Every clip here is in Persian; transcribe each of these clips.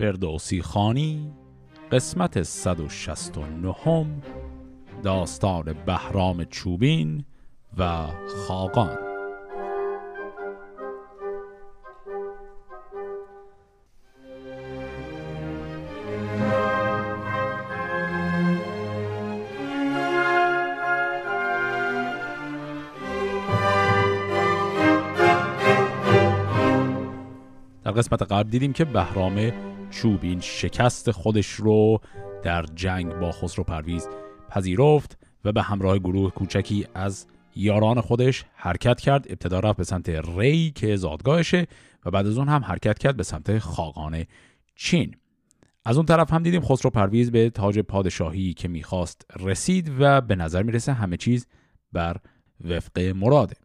فردوسی خانی قسمت 169 داستان بهرام چوبین و خاقان. در قسمت قبل دیدیم که بهرام چوبین شکست خودش رو در جنگ با خسرو پرویز پذیرفت و به همراه گروه کوچکی از یاران خودش حرکت کرد. ابتدا رفت به سمت ری که زادگاهشه و بعد از اون هم حرکت کرد به سمت خاقان چین. از اون طرف هم دیدیم خسرو پرویز به تاج پادشاهی که می‌خواست رسید و به نظر می‌رسه همه چیز بر وفق مراده.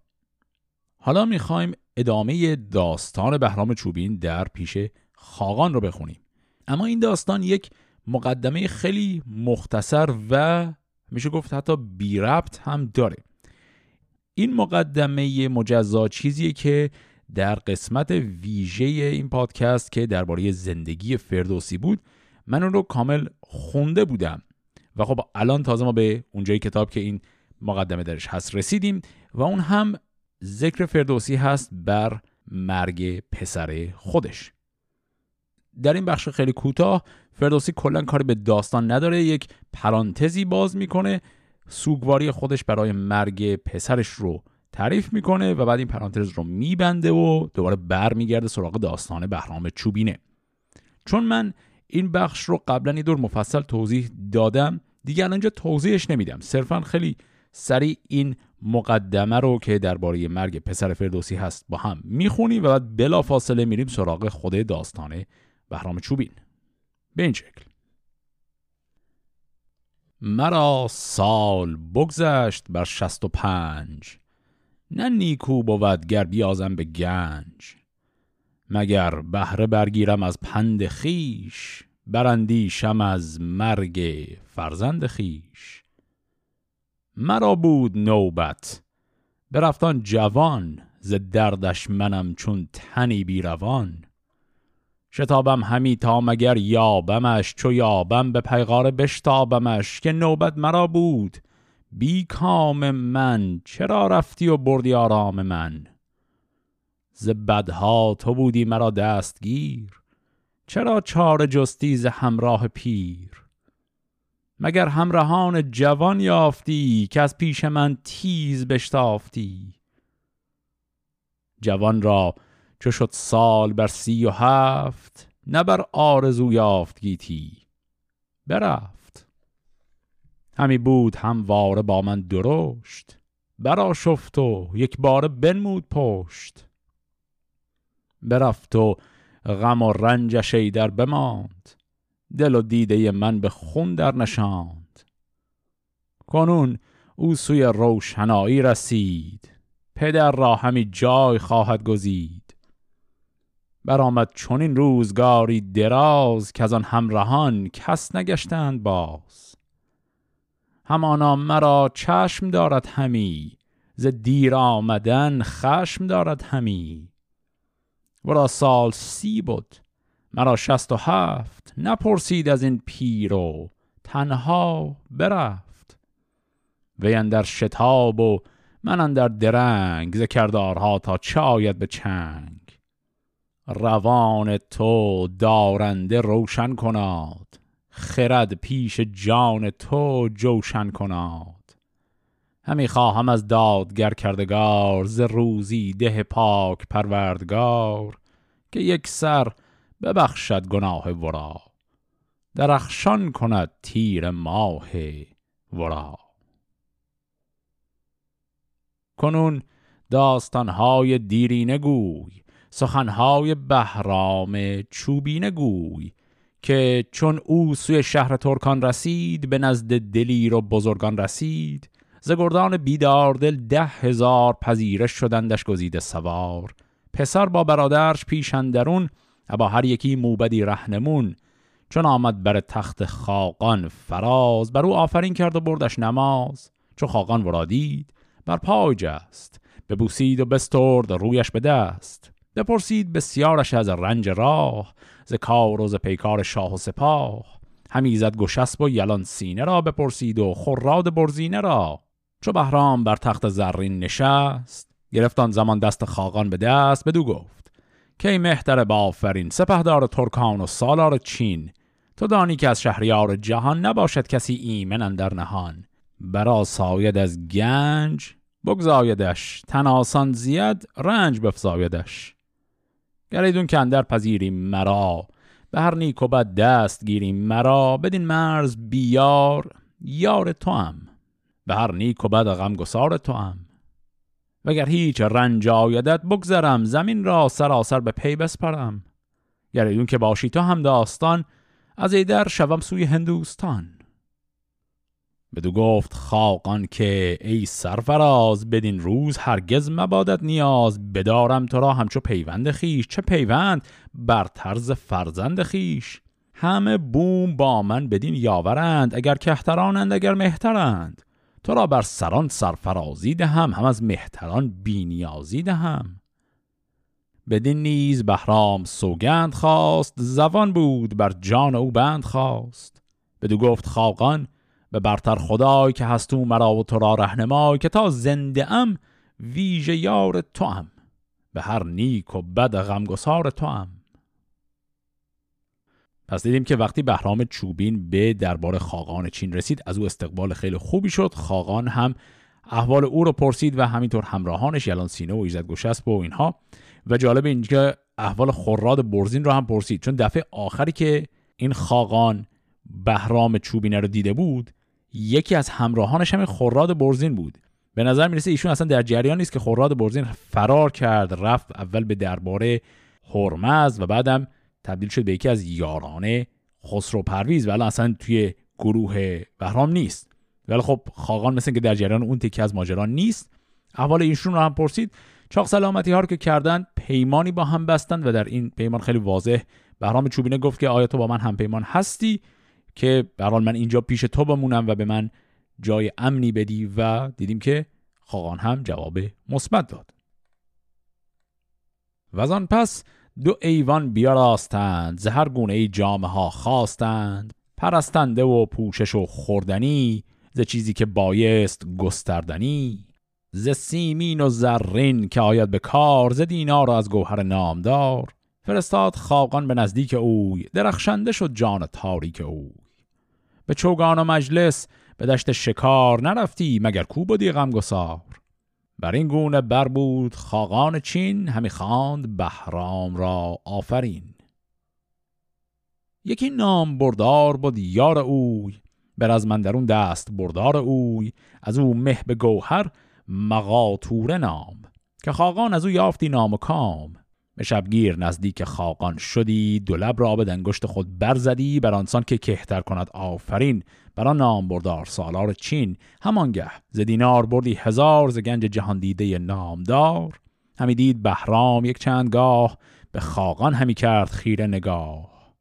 حالا می‌خوایم ادامه داستان بهرام چوبین در پیش خاقان رو بخونیم. اما این داستان یک مقدمه خیلی مختصر و میشه گفت حتی بی ربط هم داره. این مقدمه مجزا چیزیه که در قسمت ویژه این پادکست که درباره زندگی فردوسی بود من اون رو کامل خونده بودم. و خب الان تازه ما به اونجای کتاب که این مقدمه درش هست رسیدیم و اون هم ذکر فردوسی هست بر مرگ پسر خودش. در این بخش خیلی کوتاه فردوسی کلا کاری به داستان نداره یک پرانتزی باز می‌کنه. سوگواری خودش برای مرگ پسرش رو تعریف می‌کنه و بعد این پرانتز رو میبنده و دوباره برمیگرده سراغ داستان بهرام چوبینه. چون من این بخش رو قبلا دور مفصل توضیح دادم دیگه الان اینجا توضیحش نمیدم. صرفا خیلی سریع این مقدمه رو که درباره مرگ پسر فردوسی هست با هم می‌خونیم و بعد بلا فاصله میریم سراغ خود داستان بهرام چوبین. به این شکل. مرا سال بگذشت بر شست و پنج. نه نیکو بود گر بیازم به گنج. مگر بهره برگیرم از پند خیش برندیشم از مرگ فرزند خیش مرا بود نوبت برفتان جوان ز دردش منم چون تنی بیروان. شتابم همی تا مگر یابمش چو یابم به پیغار بشتابمش که نوبت مرا بود. بی کام من چرا رفتی و بردی آرام من؟ ز بدها تو بودی مرا دستگیر چرا چار جستی ز همراه پیر؟ مگر همراهان جوان یافتی که از پیش من تیز بشتافتی؟ جوان را چو شد سال بر سی و هفت نه بر آرزو یافت گیتی. برفت. همی بود همواره با من درشت برا شفت و یک بار بنمود پشت. برفت و غم و رنجش در بماند دل و دیده من به خون در نشاند. کنون او سوی روشنایی رسید پدر را همی جای خواهد گزید. برآمد چنین روزگاری دراز که از آن همراهان کس نگشتند باز. همانا مرا چشم دارد همی ز دیر آمدن خشم دارد همی. ورا سال سی بود مرا شست و هفت نپرسید از این پیرو تنها برفت. وی اندر شتاب و من اندر درنگ ز کردارها تا چه آید به چنگ. روان تو دارنده روشن کناد. خرد پیش جان تو جوشن کناد. همی خواهم از دادگر کردگار ز روزی ده پاک پروردگار که یک سر ببخشد گناه ورا. درخشان کند تیر ماه ورا. کنون داستانهای دیرینه گوی. سخنهای بهرام چوبینه گوی که چون او سوی شهر ترکان رسید به نزد دلیر و بزرگان رسید. ز گردان بیدار دل ده هزار پذیرش شدندش گزیده سوار. پسر با برادرش پیشندرون با هر یکی موبدی رهنمون. چون آمد بر تخت خاقان فراز بر او آفرین کرد و بردش نماز. چون خاقان ورادید بر پای جست. ببوسید و بسترد رویش به دست. بپرسید بسیارش از رنج راه ز کار و ز پیکار شاه و سپاه. همی زد گشسب و یلان سینه را بپرسید و خراد برزینه را. چو بهرام بر تخت زرین نشست گرفتان زمان دست خاقان به دست بدو گفت کی مهتر بافرین سپهدار ترکان و سالار چین. تو دانی که از شهریار جهان نباشد کسی ایمن اندر نهان. برا ساید از گنج بگزایدش تن آسان زیاد رنج بفزایدش. گریدون که اندر پذیریم مرا. به هر نیک و بد دست گیریم مرا. بدین مرز بیار یار تو هم به هر نیک و بد غمگسار تو هم وگر هیچ رنج آیدت بگذرم زمین را سراسر به پی بسپرم. گریدون که باشی تو هم داستان از ایدر شوم سوی هندوستان. بدو گفت خاقان که ای سرفراز بدین روز هرگز مبادت نیاز. بدارم تو را همچو پیوند خیش چه پیوند؟ بر طرز فرزند خیش همه بوم با من بدین یاورند اگر کهترانند اگر مهترند. تو را بر سران سرفرازی دهم هم از مهتران بینیازی دهم. بدین نیز بهرام سوگند خواست زبان بود بر جان او بند خواست. بدو گفت خاقان به برتر خدای که هست تو مرا و تو را رهنمای که تا زنده ام ویژه یار تو هم به هر نیک و بد غمگسار تو هم پس دیدیم که وقتی بهرام چوبین به دربار خاقان چین رسید از او استقبال خیلی خوبی شد. خاقان هم احوال او رو پرسید و همینطور همراهانش یلان سینه و ایزد گشسب و اینها. و جالب اینجا احوال خراد برزین رو هم پرسید. چون دفعه آخری که این خاقان بهرام چوبینه رو دیده بود یکی از همراهانش هم خراد برزین بود. به نظر می‌رسه ایشون اصلا در جریان نیست که خراد برزین فرار کرد رفت اول به درباره هرمز و بعدم تبدیل شد به یکی از یاران خسرو پرویز ولی اصلا توی گروه بهرام نیست. ولی خب خاقان مثل که در جریان اون تکی از ماجران نیست. احوال ایشون رو هم پرسید. چاق سلامتی ها رو که کردن پیمانی با هم بستند و در این پیمان خیلی واضح بهرام چوبینه گفت که آیا تو با من هم پیمان هستی؟ که برحال من اینجا پیش تو بمونم و به من جای امنی بدی و دیدیم که خاقان هم جواب مثبت داد. و آن پس دو ایوان بیاراستند زهر گونه ای جامعه ها خواستند. پرستنده و پوشش و خوردنی ز چیزی که بایست گستردنی. ز سیمین و زرین که آید به کار ز دینار از گوهر نامدار. فرستاد خاقان به نزدیک اوی درخشنده شد جان تاریک اوی. به چوگان و مجلس به دشت شکار نرفتی مگر کو بودی غمگسار؟ بر این گونه بر بود خاقان چین همی خواند بهرام را آفرین. یکی نام بردار بود یار اوی بر از من درون دست بردار اوی از او مه به گوهر مقاطوره نام که خاقان از او یافتی نام و کام. به شبگیر نزدیک خاقان شدی دو لب را به دنگشت خود برزدی بر آنسان که کهتر کند آفرین. بر آن نام بردار سالار چین همانگه ز دینار بردی هزار ز گنج جهان دیده نامدار. همی دید بهرام یک چند گاه به خاقان همی کرد خیره نگاه.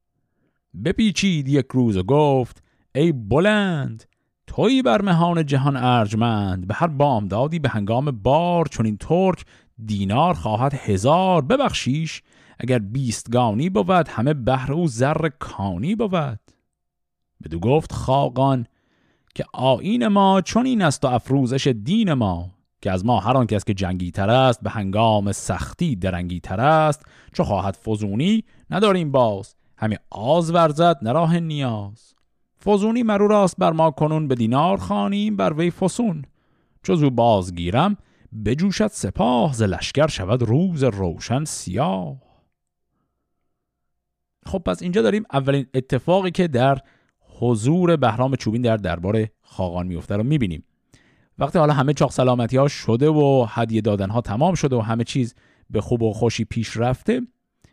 بپیچید یک روز و گفت ای بلند توی بر مهان جهان ارجمند به هر بامدادی به هنگام بار چون این ترک دینار خواهد هزار ببخشیش. اگر بیستگانی بود همه بهر او زر کانی بود. بدو گفت خاقان که آین ما چون این است و افروزش دین ما که از ما هر کس که جنگی تر است به هنگام سختی درنگی تر است. چو خواهد فزونی نداریم باز. همه آز ورزد نراه نیاز. فزونی مرو راست بر ما کنون به دینار خانیم بر وی فسون. چو زو بازگیرم بجوشد سپاه ز لشکر شود روز روشن سیاه. خب پس اینجا داریم اولین اتفاقی که در حضور بهرام چوبین در دربار خاقان میفته رو می‌بینیم. وقتی حالا همه چاق سلامتی ها شده و هدیه دادن ها تمام شده و همه چیز به خوب و خوشی پیش رفته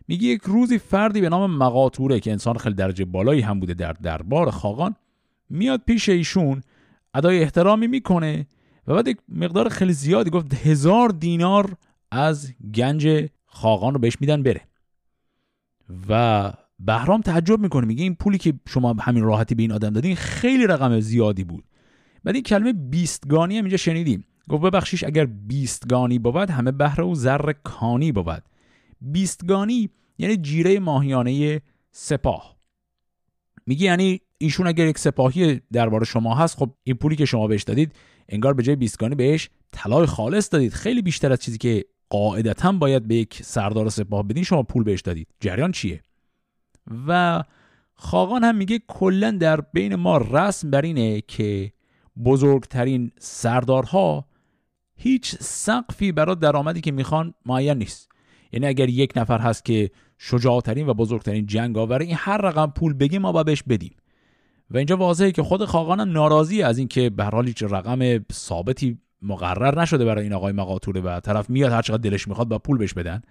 میگه یک روزی فردی به نام مقاطوره که انسان خیلی درجه بالایی هم بوده در دربار خاقان میاد پیش ایشون ادای احترامی می‌کنه و بعد یک مقدار خیلی زیادی گفت هزار دینار از گنج خاقان رو بهش میدن بره. و بهرام تعجب می‌کنه. میگه این پولی که شما همین راحتی به این آدم دادین خیلی رقم زیادی بود. بعد این کلمه بیستگانی هم اینجا شنیدیم. گفت ببخشیش اگر بیستگانی بود همه بهره و زر کانی بود. بیستگانی یعنی جیره ماهیانه سپاه. میگی یعنی ایشون اگر یک سپاهی درباره شما هست خب این پولی که شما بهش دادید انگار به جای بیسکانی بهش طلای خالص دادید. خیلی بیشتر از چیزی که قاعدتا باید به یک سردار سپاه بدین شما پول بهش دادید. جریان چیه؟ و خاقان هم میگه کلا در بین ما رسم بر اینه که بزرگترین سردارها هیچ سقفی برای درآمدی که می‌خوان معین نیست. یعنی اگر یک نفر هست که شجاعترین و بزرگترین جنگ آوره این هر رقم پول بگیم ما با بهش بدیم. و اینجا واضحه که خود خاقانم ناراضی از اینکه به هر حال هیچ رقم ثابتی مقرر نشده برای این آقای مقاتوره و طرف میاد هر چقدر دلش می‌خواد با پول بهش بدن.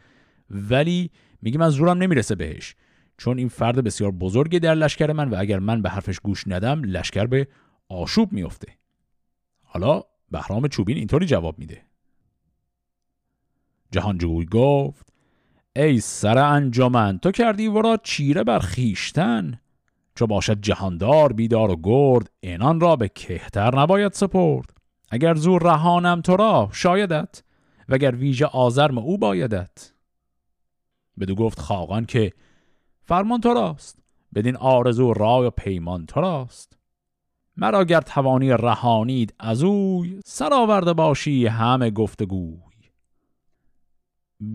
ولی میگه من زورم نمی‌رسه بهش. چون این فرد بسیار بزرگی در لشکر من و اگر من به حرفش گوش ندم لشکر به آشوب میفته. حالا بهرام چوبین اینطوری جواب میده. جهانجوی گفت ای سر انجامن تو کردی ورا چیره بر خیشتن چو باشد جهاندار بیدار و گرد اینان را به کهتر نباید سپرد. اگر زور رهانم تو را شایدت وگر ویژه آزرم او بایدت. بدو گفت خاقان که فرمان تو راست بدین آرزو رای و پیمان تو راست. مرا گر توانی رهانید از اوی سر باشی همه گفتگوی.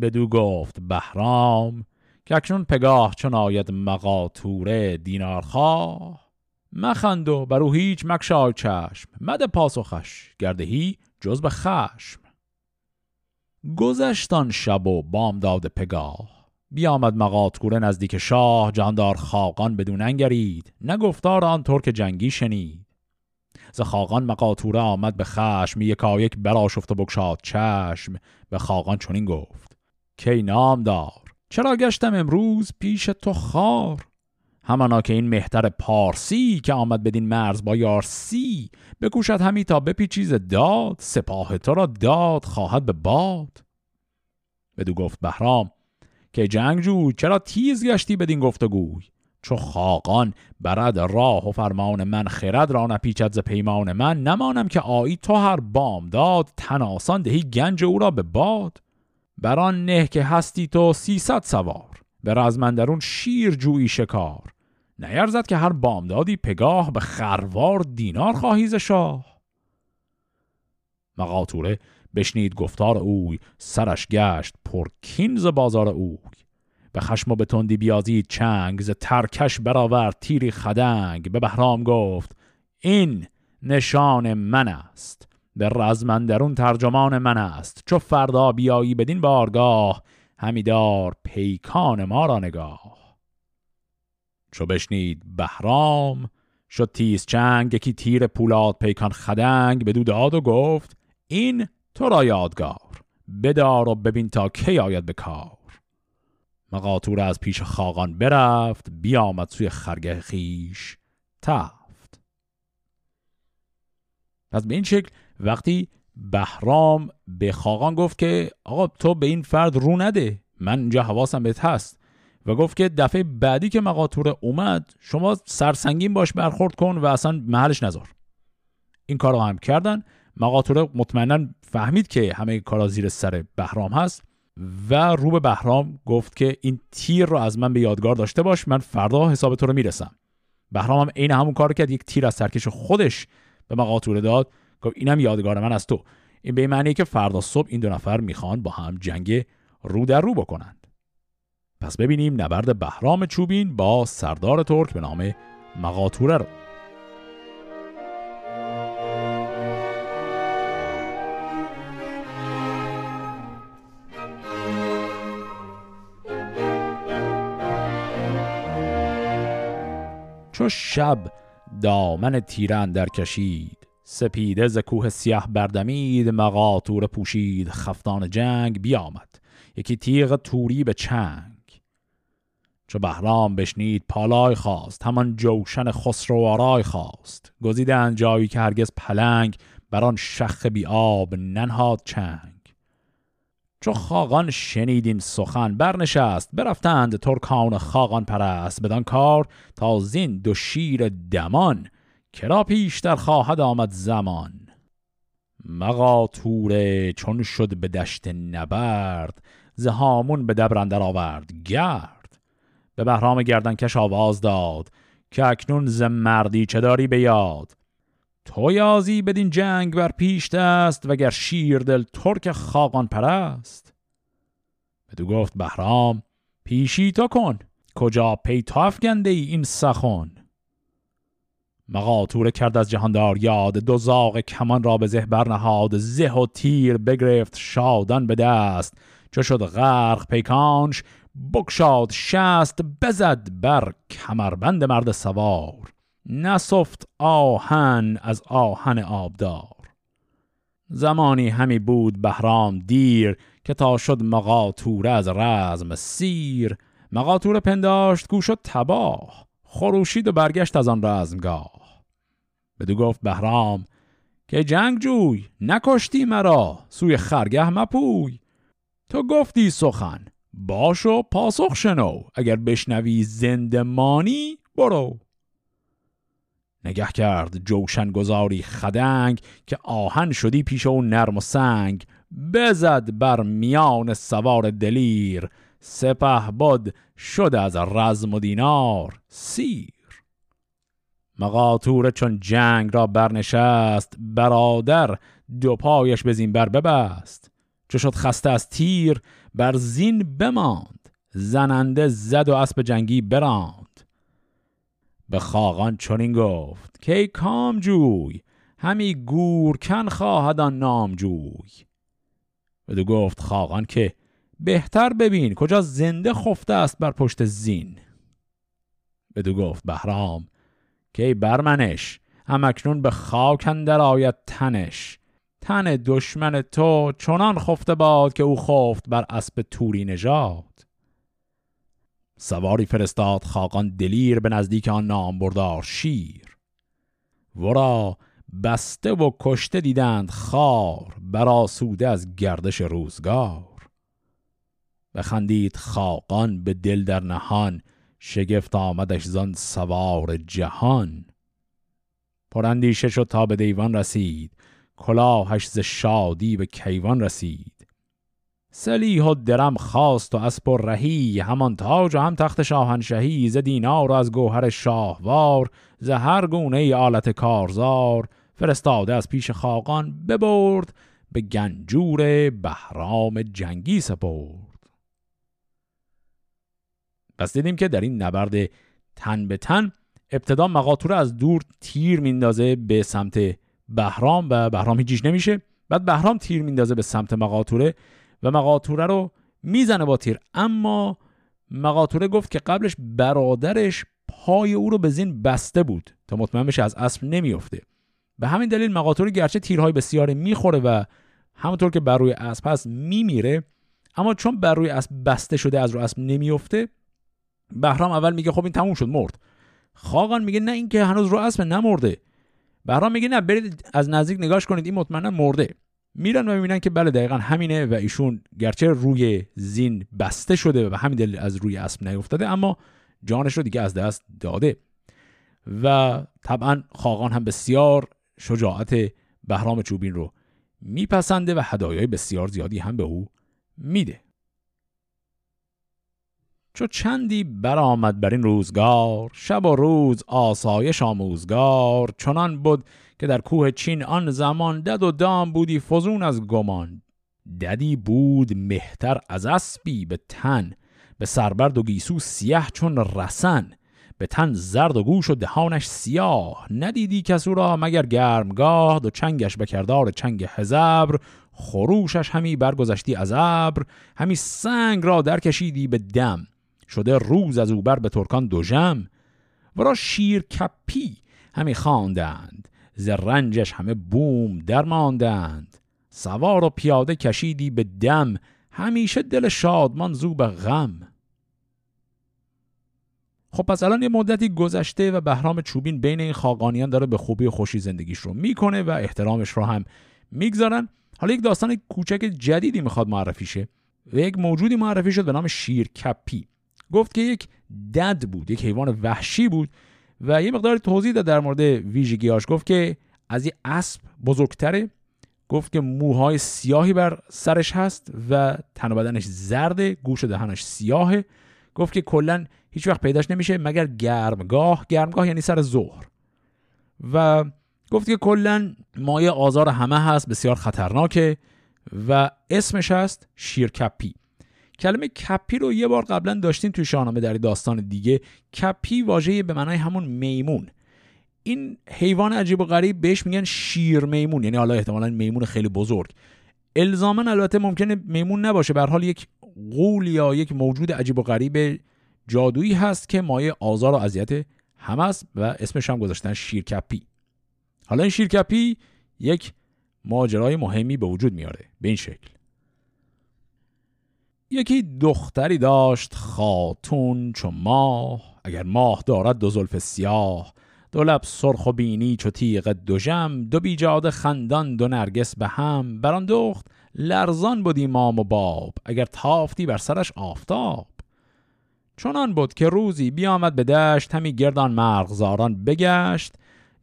بدو گفت بهرام که اکنون پگاه چون آید مقاطوره دینارخواه. مخند و بر او هیچ مکشای چشم مد پاسخش گردهی جز به خشم. گذشتان شب و بام داد پگاه. بیامد مقاطوره نزدیک شاه جاندار خاقان بدون انگرید. نه گفتار آن ترک جنگی شنید. ز خاقان مقاطوره آمد به خشم یکایک براشفت و بگشاد چشم. به خاقان چنین گفت کی نام دار؟ چرا گشتم امروز پیش تو خار؟ همانا که این مهتر پارسی که آمد بدین مرز با یارسی بکوشد همی تا بپیچیز داد سپاه تو را داد خواهد به باد. بدو گفت بهرام که جنگجو چرا تیز گشتی بدین گفتگوی؟ چو خاقان برد راه و فرمان من خرد را نپیچد ز پیمان من. نمانم که آیی تو هر بام داد تناسان دهی گنج او را به باد. بران نه که هستی تو سیصد سوار. به رزمندرون شیر جویی شکار. نیرزد که هر بامدادی پگاه به خروار دینار خواهی شاه. مقاطوره بشنید گفتار اوی سرش گشت پر کینز بازار اوی. به خشم و به تندی بیازید چنگ ز ترکش برآورد تیری خدنگ. به بهرام گفت این نشان من است. به رزمندرون ترجمان من است. چو فردا بیایی بدین بارگاه همیدار پیکان ما را نگاه. چو بشنید بهرام شد تیز چنگ یکی تیر پولاد پیکان خدنگ به داد و گفت این تو را یادگار بدار و ببین تا کی آید به کار. مقاطور از پیش خاقان برفت بیامد سوی خرگه خیش تفت. پس به این شکل وقتی بهرام به خاقان گفت که آقا تو به این فرد رو نده من اینجا حواسم بهت هست. و گفت که دفعه بعدی که مقاطوره اومد شما سرسنگین باش برخورد کن و اصلا محلش نذار. این کار رو هم کردن. مقاطوره مطمئنا فهمید که همه کارا زیر سر بهرام هست و رو به بهرام گفت که این تیر رو از من به یادگار داشته باش من فردا حساب تو رو می‌رسم. بهرام هم عین همون کار کرد یک تیر از سرکش خودش به مقاطوره داد. گفت اینم یادگار من از تو. این به معنی که فردا صبح این دو نفر می‌خوان با هم جنگ رو در رو بکنند. پس ببینیم نبرد بهرام چوبین با سردار ترک به نام مقاطوره رو. چو شب دامن تیرن در کشید سپیده ز کوه سیاه بردمید مقاطور پوشید خفتان جنگ بیامد. یکی تیغ توری به چنگ. چو بهرام بشنید پالای خواست همان جوشن خسرو آرای خواست. گزیدن جایی که هرگز پلنگ بر آن شخ بی آب ننهاد چنگ. چو خاقان شنیدین سخن برنشست برفتند ترکان خاقان پرست. بدان کار تا زین دو شیر دمان کرا پیشتر خواهد آمد زمان. مقاطوره چون شد به دشت نبرد زهامون به دبرندر آورد گرد. به بهرام گردنکش آواز داد که اکنون ز مردی چه داری به یاد؟ تو یازی بدین جنگ بر پیش دست وگر دل ترک خاقان پرست. بدو گفت بهرام پیشی تو کن کجا پیتاف گنده ای این سخن؟ مقاطوره کرد از جهاندار یاد دو زاغ کمان را به زه برنهاد زه و تیر بگرفت شادان به دست. چو شد غرق پیکانش بکشاد شست بزد بر کمربند مرد سوار. نسفت آهن از آهن آبدار. زمانی همی بود بهرام دیر که تا شد مقاطوره از رزم سیر. مقاطوره پنداشت گوش و تباه. خروشید و برگشت از آن رزمگاه. بدو گفت بهرام که جنگ جوی نکشتی مرا سوی خرگه مپوی. تو گفتی سخن باش و پاسخ شنو اگر بشنوی زندمانی برو. نگه کرد جوشن گذاری خدنگ که آهن شدی پیش او نرم و سنگ. بزد بر میان سوار دلیر سپه باد شد از رزم و دینار سیر. مقاطور چون جنگ را برنشست برادر دو پایش به زین بر ببست. چو شد خسته از تیر بر زین بماند. زننده زد و اسب جنگی براند. به خاقان چنین گفت که کام جوی همی گورکن خواهد آن نام جوی بدو گفت خاقان که بهتر ببین کجا زنده خفته است بر پشت زین. بدو گفت بهرام که برمنش هم اکنون به خاک اندر آید تنش. تن دشمن تو چنان خفته باد که او خفت بر اسب توری نژاد. سواری فرستاد خاقان دلیر به نزدیک آن نام بردار شیر. ورا بسته و کشته دیدند خار براسوده از گردش روزگار. بخندید خاقان به دل در نهان شگفت آمدش زان سوار جهان. پرندیشه شد تا به دیوان رسید کلاهش ز شادی به کیوان رسید. سلیح و درم خواست و اسب و رهی همان تاج و هم تخت شاهنشهی ز دینار و از گوهر شاهوار ز هر گونه ای آلت کارزار فرستاده از پیش خاقان ببرد به گنجور بهرام جنگی سپرد. پس دیدیم که در این نبرد تن به تن ابتدا مقاطوره از دور تیر میندازه به سمت بهرام و بهرام هیچیش نمیشه. بعد بهرام تیر میندازه به سمت مقاطوره و مقاطوره رو می‌زنه با تیر. اما مقاطوره گفت که قبلش برادرش پای او رو به زین بسته بود تا مطمئن بشه از اسب نمیافته. به همین دلیل مقاطوره گرچه تیرهای بسیاری می‌خوره و همونطور که بر روی اسب هست میمیره اما چون بر روی اسب بسته شده از رو اسب نمیافته بهرام اول میگه خب این تموم شد مرد. خاقان میگه نه این که هنوز رو اسب نمرده. بهرام میگه نه برید از نزدیک نگاش کنید این مطمئنا مرده. میرن و می‌بینن که بله دقیقا همینه و ایشون گرچه روی زین بسته شده و همین دلیل از روی اسب نیفتاده اما جانش رو دیگه از دست داده. و طبعا خاقان هم بسیار شجاعت بهرام چوبین رو میپسنده و هدایای بسیار زیادی هم به او میده. چو چندی برآمد بر این روزگار شب و روز آسایش آموزگار. چنان بود که در کوه چین آن زمان دد و دام بودی فزون از گمان. ددی بود مهتر از اسبی به تن به سربرد و گیسو سیاه چون رسن. به تن زرد و گوش و دهانش سیاه. ندیدی کسو را مگر گرمگاه؟ دو چنگش به کردار چنگ هزبر خروشش همی برگذشتی از ابر. همی سنگ را درکشیدی به دم. شده روز از اوبر به ترکان دوژم ورا شیر کپی همی خواندند. ز رنجش همه بوم درماندند. سوار و پیاده کشیدی به دم. همیشه دل شادمان زو به غم. خب پس الان یه مدتی گذشته و بهرام چوبین بین این خاقانیان داره به خوبی و خوشی زندگیش رو می‌کنه و احترامش رو هم می‌گذارن. حالا یک داستان کوچک جدیدی می‌خواد معرفی شه. و یک موجودی معرفی شد به نام شیرکپی گفت که یک دد بود یک حیوان وحشی بود و یه مقدار توضیح داد در مورد ویژگیاش گفت که از یه اسب بزرگتره گفت که موهای سیاهی بر سرش هست و تن و بدنش زرده گوش و دهنش سیاهه. گفت که کلا هیچ وقت پیداش نمیشه مگر گرمگاه. گرمگاه یعنی سر ظهر. و گفت که کلا مایه آزار همه هست بسیار خطرناکه و اسمش هست شیرکپی. کلمه کپی رو یه بار قبلا داشتیم توی شاهنامه در داستان دیگه. کپی واژه به معنای همون میمون. این حیوان عجیب و غریب بهش میگن شیر میمون یعنی حالا احتمالا میمون خیلی بزرگ. الزاما البته ممکنه میمون نباشه به حال یک قول یا یک موجود عجیب و غریب جادویی هست که مایه آزار و اذیت هم است و اسمش هم گذاشتن شیرکپی حالا این شیرکپی یک ماجرای مهمی به وجود میاره. به این شکل. یکی دختری داشت خاتون چو ماه اگر ماه دارد دو زلف سیاه. دو لب سرخ و بینی چو تیغ دو جم دو بیجاد خندان دو نرگس به هم. بر دخت لرزان بودی مام و باب اگر تافتی بر سرش آفتاب. چنان بود که روزی بیامد به دشت همی گردان مرغزاران بگشت.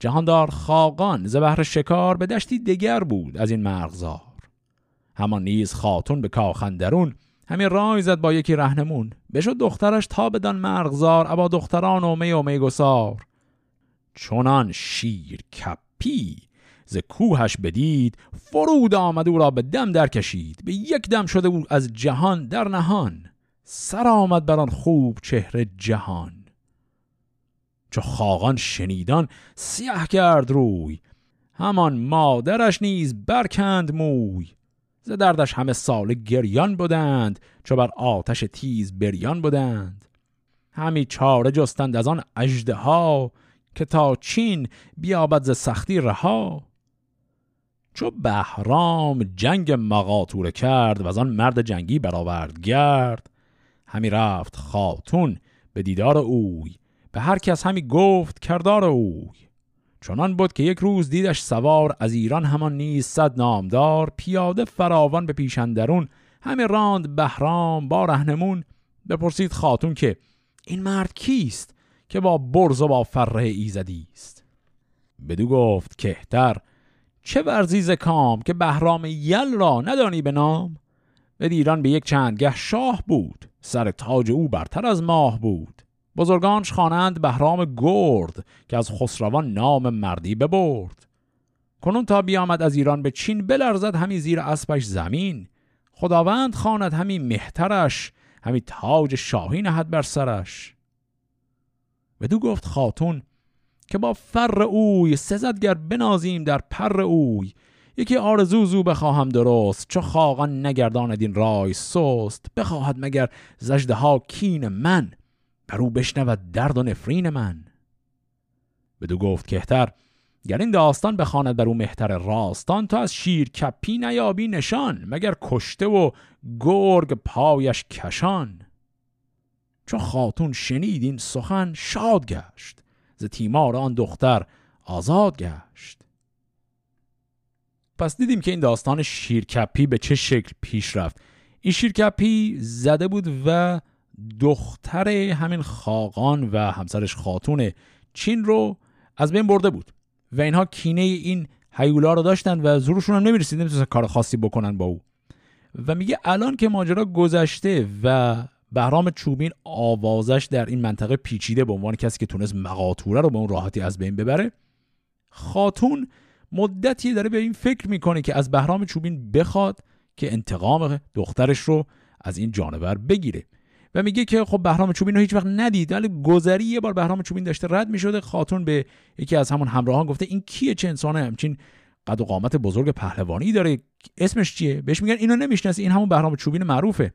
جهاندار خاقان ز بهر شکار به دشتی دگر بود از این مرغزار. همان نیز خاتون به کاخندرون همین رای زد با یکی رهنمون. بشد دخترش تا بدان مرغزار ابا دختران و می و میگسار. چنان شیر کپی ز کوهش بدید فرود آمد او را به دم در کشید. به یک دم شده او از جهان در نهان. سر آمد بر خوب چهره جهان. چو خاقان شنیدان سیاه کرد روی. همان مادرش نیز برکند موی. ز دردش همه سال گریان بودند چو بر آتش تیز بریان بودند. همی چاره جستند از آن اجده ها که تا چین بیابد ز سختی رها. چو بهرام جنگ مقاطوره کرد و از آن مرد جنگی برآورد گرد. همی رفت خاتون به دیدار اوی به هر کس همی گفت کردار اوی. چنان بود که یک روز دیدش سوار از ایران همان نیز صد نامدار پیاده فراوان به پیشندرون همی راند بهرام با رهنمون. بپرسید خاتون که این مرد کیست که با برز و با فره ایزدی است؟ بدو گفت کهتر چه ورزیز کام که بهرام یل را ندانی به نام؟ به ایران به یک چندگه شاه بود سر تاج او برتر از ماه بود. بزرگانش خوانند بهرام گرد که از خسروان نام مردی ببرد. کنون تا بیامد از ایران به چین بلرزد همی زیر اسبش زمین. خداوند خواند همی مهترش همی تاج شاهی نهد بر سرش. بدو گفت خاتون که با فر اوی سزدگر بنازیم در پر اوی. یکی آرزو زو بخواهم درست چو خاقان نگرداند این رای سست. بخواهد مگر زجده ها کین من؟ بر او بشنود درد و نفرین من. بدو گفت کهتر گر این داستان بخواند بر او مهتر راستان تو از شیر کپی نیابی نشان مگر کشته و گرگ پایش کشان. چون خاتون شنید این سخن شاد گشت ز تیمار آن دختر آزاد گشت. پس دیدیم که این داستان شیرکپی به چه شکل پیش رفت. این شیرکپی زده بود و دختر همین خاقان و همسرش خاتون چین رو از بین برده بود و اینها کینه این هیولا رو داشتن و زورشون هم نمی‌رسید نمی‌تونستن کار خاصی بکنن با او. و میگه الان که ماجرا گذشته و بهرام چوبین آوازش در این منطقه پیچیده به عنوان کسی که تونست مقاطوره رو به اون راحتی از بین ببره خاتون مدتی داره به این فکر می‌کنه که از بهرام چوبین بخواد که انتقام دخترش رو از این جانور بگیره. و میگه که خب بهرام چوبین رو هیچ وقت ندید ولی گذری یه بار بهرام چوبین داشته رد می‌شده. خاتون به یکی از همون همراهان گفته این کیه چه انسانه؟ همچین قد و قامت بزرگ پهلوانی داره. اسمش چیه؟ بهش میگن اینو نمی‌شناسی این همون بهرام چوبین معروفه.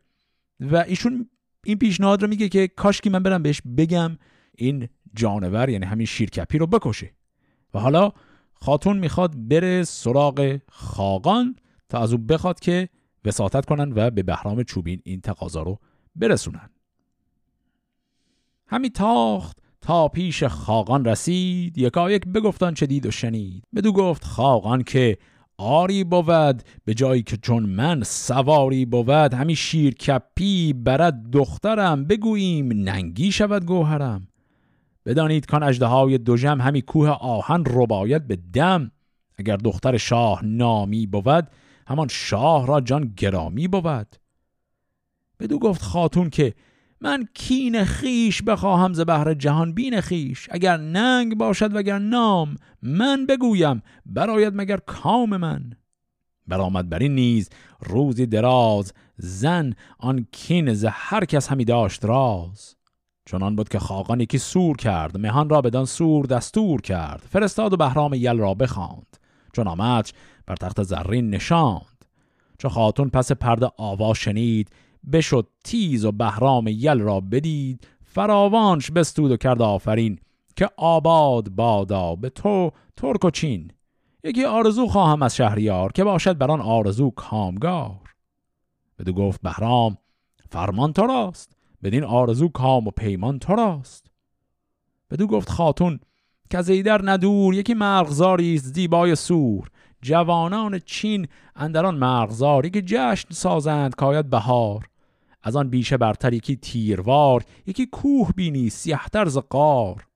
و ایشون این پیشنهاد رو میگه که کاش که من برم بهش بگم این جانور یعنی همین شیرکپی رو بکشه. و حالا خاتون می‌خواد بره سراغ خاقان تا از او بخواد که وساطت کنن و به بهرام چوبین این تقاضا رو برسونن. همی تاخت تا پیش خاقان رسید یکا یک بگفتان چه دید و شنید. بدو گفت خاقان که آری بود به جایی که چون من سواری بود همی شیر کپی برد دخترم بگوییم ننگی شود گوهرم. بدانید کان اجده های دوژم همی کوه آهن رباید به دم. اگر دختر شاه نامی بود همان شاه را جان گرامی بود. بدو گفت خاتون که من کین خیش بخواهم ز بهر جهان بین خیش. اگر ننگ باشد وگر نام من بگویم براید مگر کام من. برآمد بر این نیز روزی دراز زن آن کین ز هر کس همی داشت راز. چنان بود که خاقان یکی سور کرد مهان را بدان سور دستور کرد. فرستاد و بهرام یل را بخواند چون آمدش بر تخت زرین نشاند. چو خاتون پس پرده آوا شنید بشد تیز و بهرام یل را بدید فراوانش بستود و کرد آفرین که آباد بادا به تو ترک و چین. یکی آرزو خواهم از شهریار که باشد بر آن آرزو کامگار. بدو گفت بهرام فرمان تو راست بدین آرزو کام و پیمان تو راست. بدو گفت خاتون که از ایدر ندور یکی مرغزاری است زیبای سور. جوانان چین اندران مرغزار که جشن سازند کاید بهار. از آن بیشه برتر یکی تیروار یکی کوه بینی سیهتر ز قار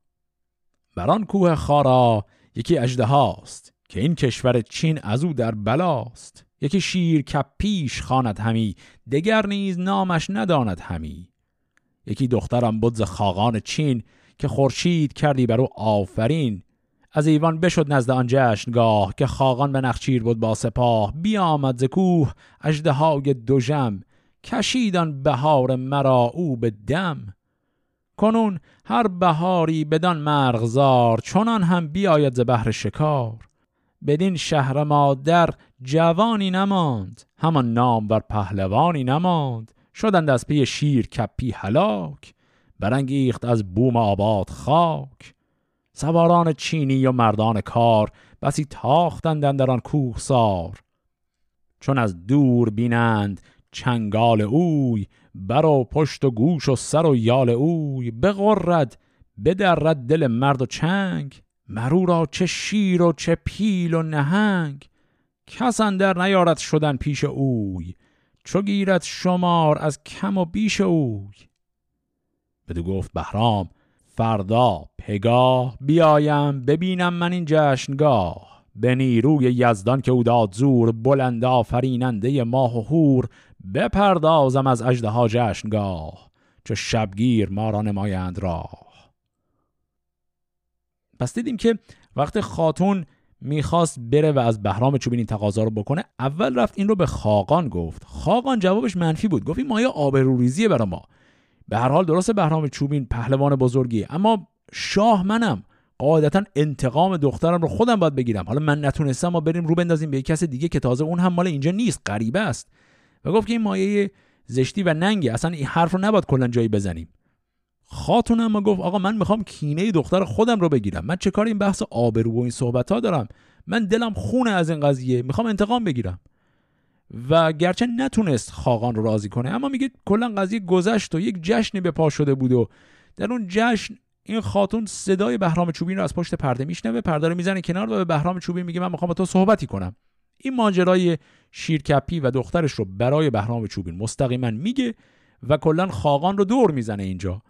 بر آن کوه خارا یکی اجده هاست که این کشور چین از او در بلاست. یکی شیر کپ پیش خواند همی دگر نیز نامش نداند همی. یکی دخترم بود ز خاقان چین که خورشید کردی بر او آفرین. از ایوان بشد نزد آن جشنگاه که خاقان به نخچیر بود با سپاه. بیامد ز کوه اژدهای دوژم کشیدان بهار مرا او به دم. کنون هر بهاری بدان مرغزار چنان هم بیاید ز بهر شکار. بدین شهر مادر جوانی نماند همان نام بر پهلوانی نماند. شدند از پی شیر کپی هلاک برانگیخت از بوم آباد خاک. سواران چینی و مردان کار بسی تاختند در آن کوه سار چون از دور بینند چنگال اوی بر و پشت و گوش و سر و یال اوی بغرد بدرد دل مرد و چنگ مرو را چه شیر و چه پیل و نهنگ کس اندر نیارد شدن پیش اوی چو گیرد شمار از کم و بیش اوی. بدو گفت بهرام فردا پگاه بیایم ببینم من این جشنگاه. به نیروی یزدان که او داد زور بلند آفریننده ماه و هور بپردازم از اژدها جشنگاه چو شبگیر ما را نمایند راه. پس دیدیم که وقت خاتون می‌خواست بره و از بهرام چوبین تقاضا رو بکنه اول رفت این رو به خاقان گفت. خاقان جوابش منفی بود. گفت این مایه آبروریزیه برا ما. به هر حال درست بهرام چوبین پهلوان بزرگی. اما شاه منم قاعدتا انتقام دخترم رو خودم باید بگیرم. حالا من نتونستم ما بریم رو بندازیم به کس دیگه که تازه اون هم مال اینجا نیست. غریبه است. و گفت که این مایه زشتی و ننگه. اصلا این حرف رو نباید کلا جایی بزنیم. خاتون اما گفت آقا من می‌خوام کینه دختر خودم رو بگیرم. من چه کار این بحث آبرو و این صحبت ها دارم؟ من دلم خونه از این قضیه. می‌خوام انتقام بگیرم. و گرچه نتونست خاقان رو راضی کنه اما میگه کلا قضیه گذشت و یک جشنی به پا شده بود و در اون جشن این خاتون صدای بهرام چوبین رو از پشت پرده میشنوه پرده رو می‌زنه کنار و به بهرام چوبین میگه من می‌خوام با تو صحبتی کنم. این ماجرای شیرکپی و دخترش رو برای بهرام چوبین مستقیما میگه و کلا خاقان رو دور می‌زنه اینجا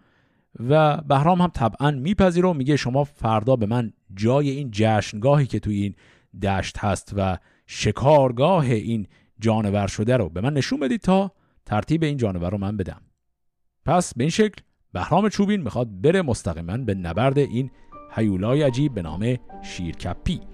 و بهرام هم طبعا میپذیره و میگه شما فردا به من جای این جشنگاهی که توی این دشت هست و شکارگاه این جانور شده رو به من نشون بدید تا ترتیب این جانور رو من بدم. پس به این شکل بهرام چوبین می‌خواد بره مستقیما به نبرد این هیولای عجیب به نام شیرکپی.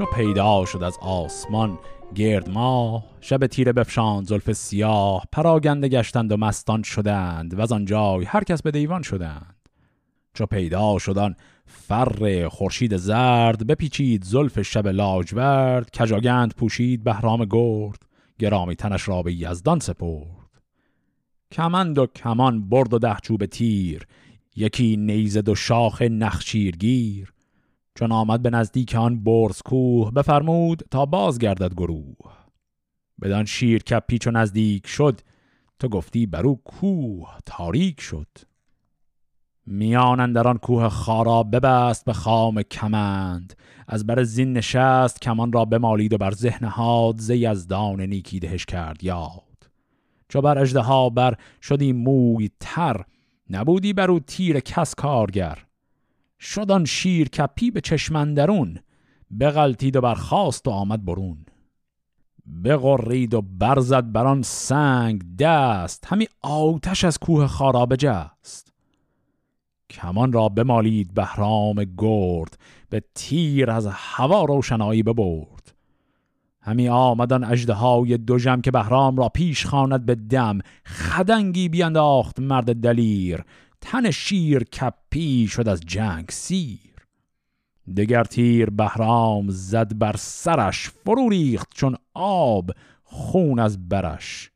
چو پیدا شد از آسمان گرد ماه شب تیره بفشان زلف سیاه پراگنده گشتند و مستان شدند و از آن جای هر کس به دیوان شدند. چو پیدا شدن فر خورشید زرد بپیچید زلف شب لاجورد کجاگند پوشید بهرام گرد گرامی تنش را به یزدان سپرد. کمند و کمان برد و ده چوب تیر یکی نیزد و شاخ نخشیرگیر چون آمد به نزدیک آن برز کوه بفرمود تا بازگردد گروه. بدان شیر کپی چون نزدیک شد تو گفتی برو کوه تاریک شد. میان در آن کوه خارا ببست به خام کمند از بر زین نشست کمان را بمالید و بر ذهن هاد ز یزدان نیکی دهش کرد یاد. چو بر اژدها بر شدی موی تر نبودی بر او تیر کس کارگر. شدان شیر کپی به چشمندرون بغلتید و برخاست و آمد برون. بغرید و برزد بران سنگ دست همی آتش از کوه خارا جست کمان را بمالید بهرام گرد به تیر از هوا روشنایی ببرد. همی آمدن های جم که بهرام را پیش خواند به دم خدنگی بینداخت مرد دلیر. تن شیر کپی شد از جنگ سیر. دگر تیر بهرام زد بر سرش فرو ریخت چون آب خون از برش.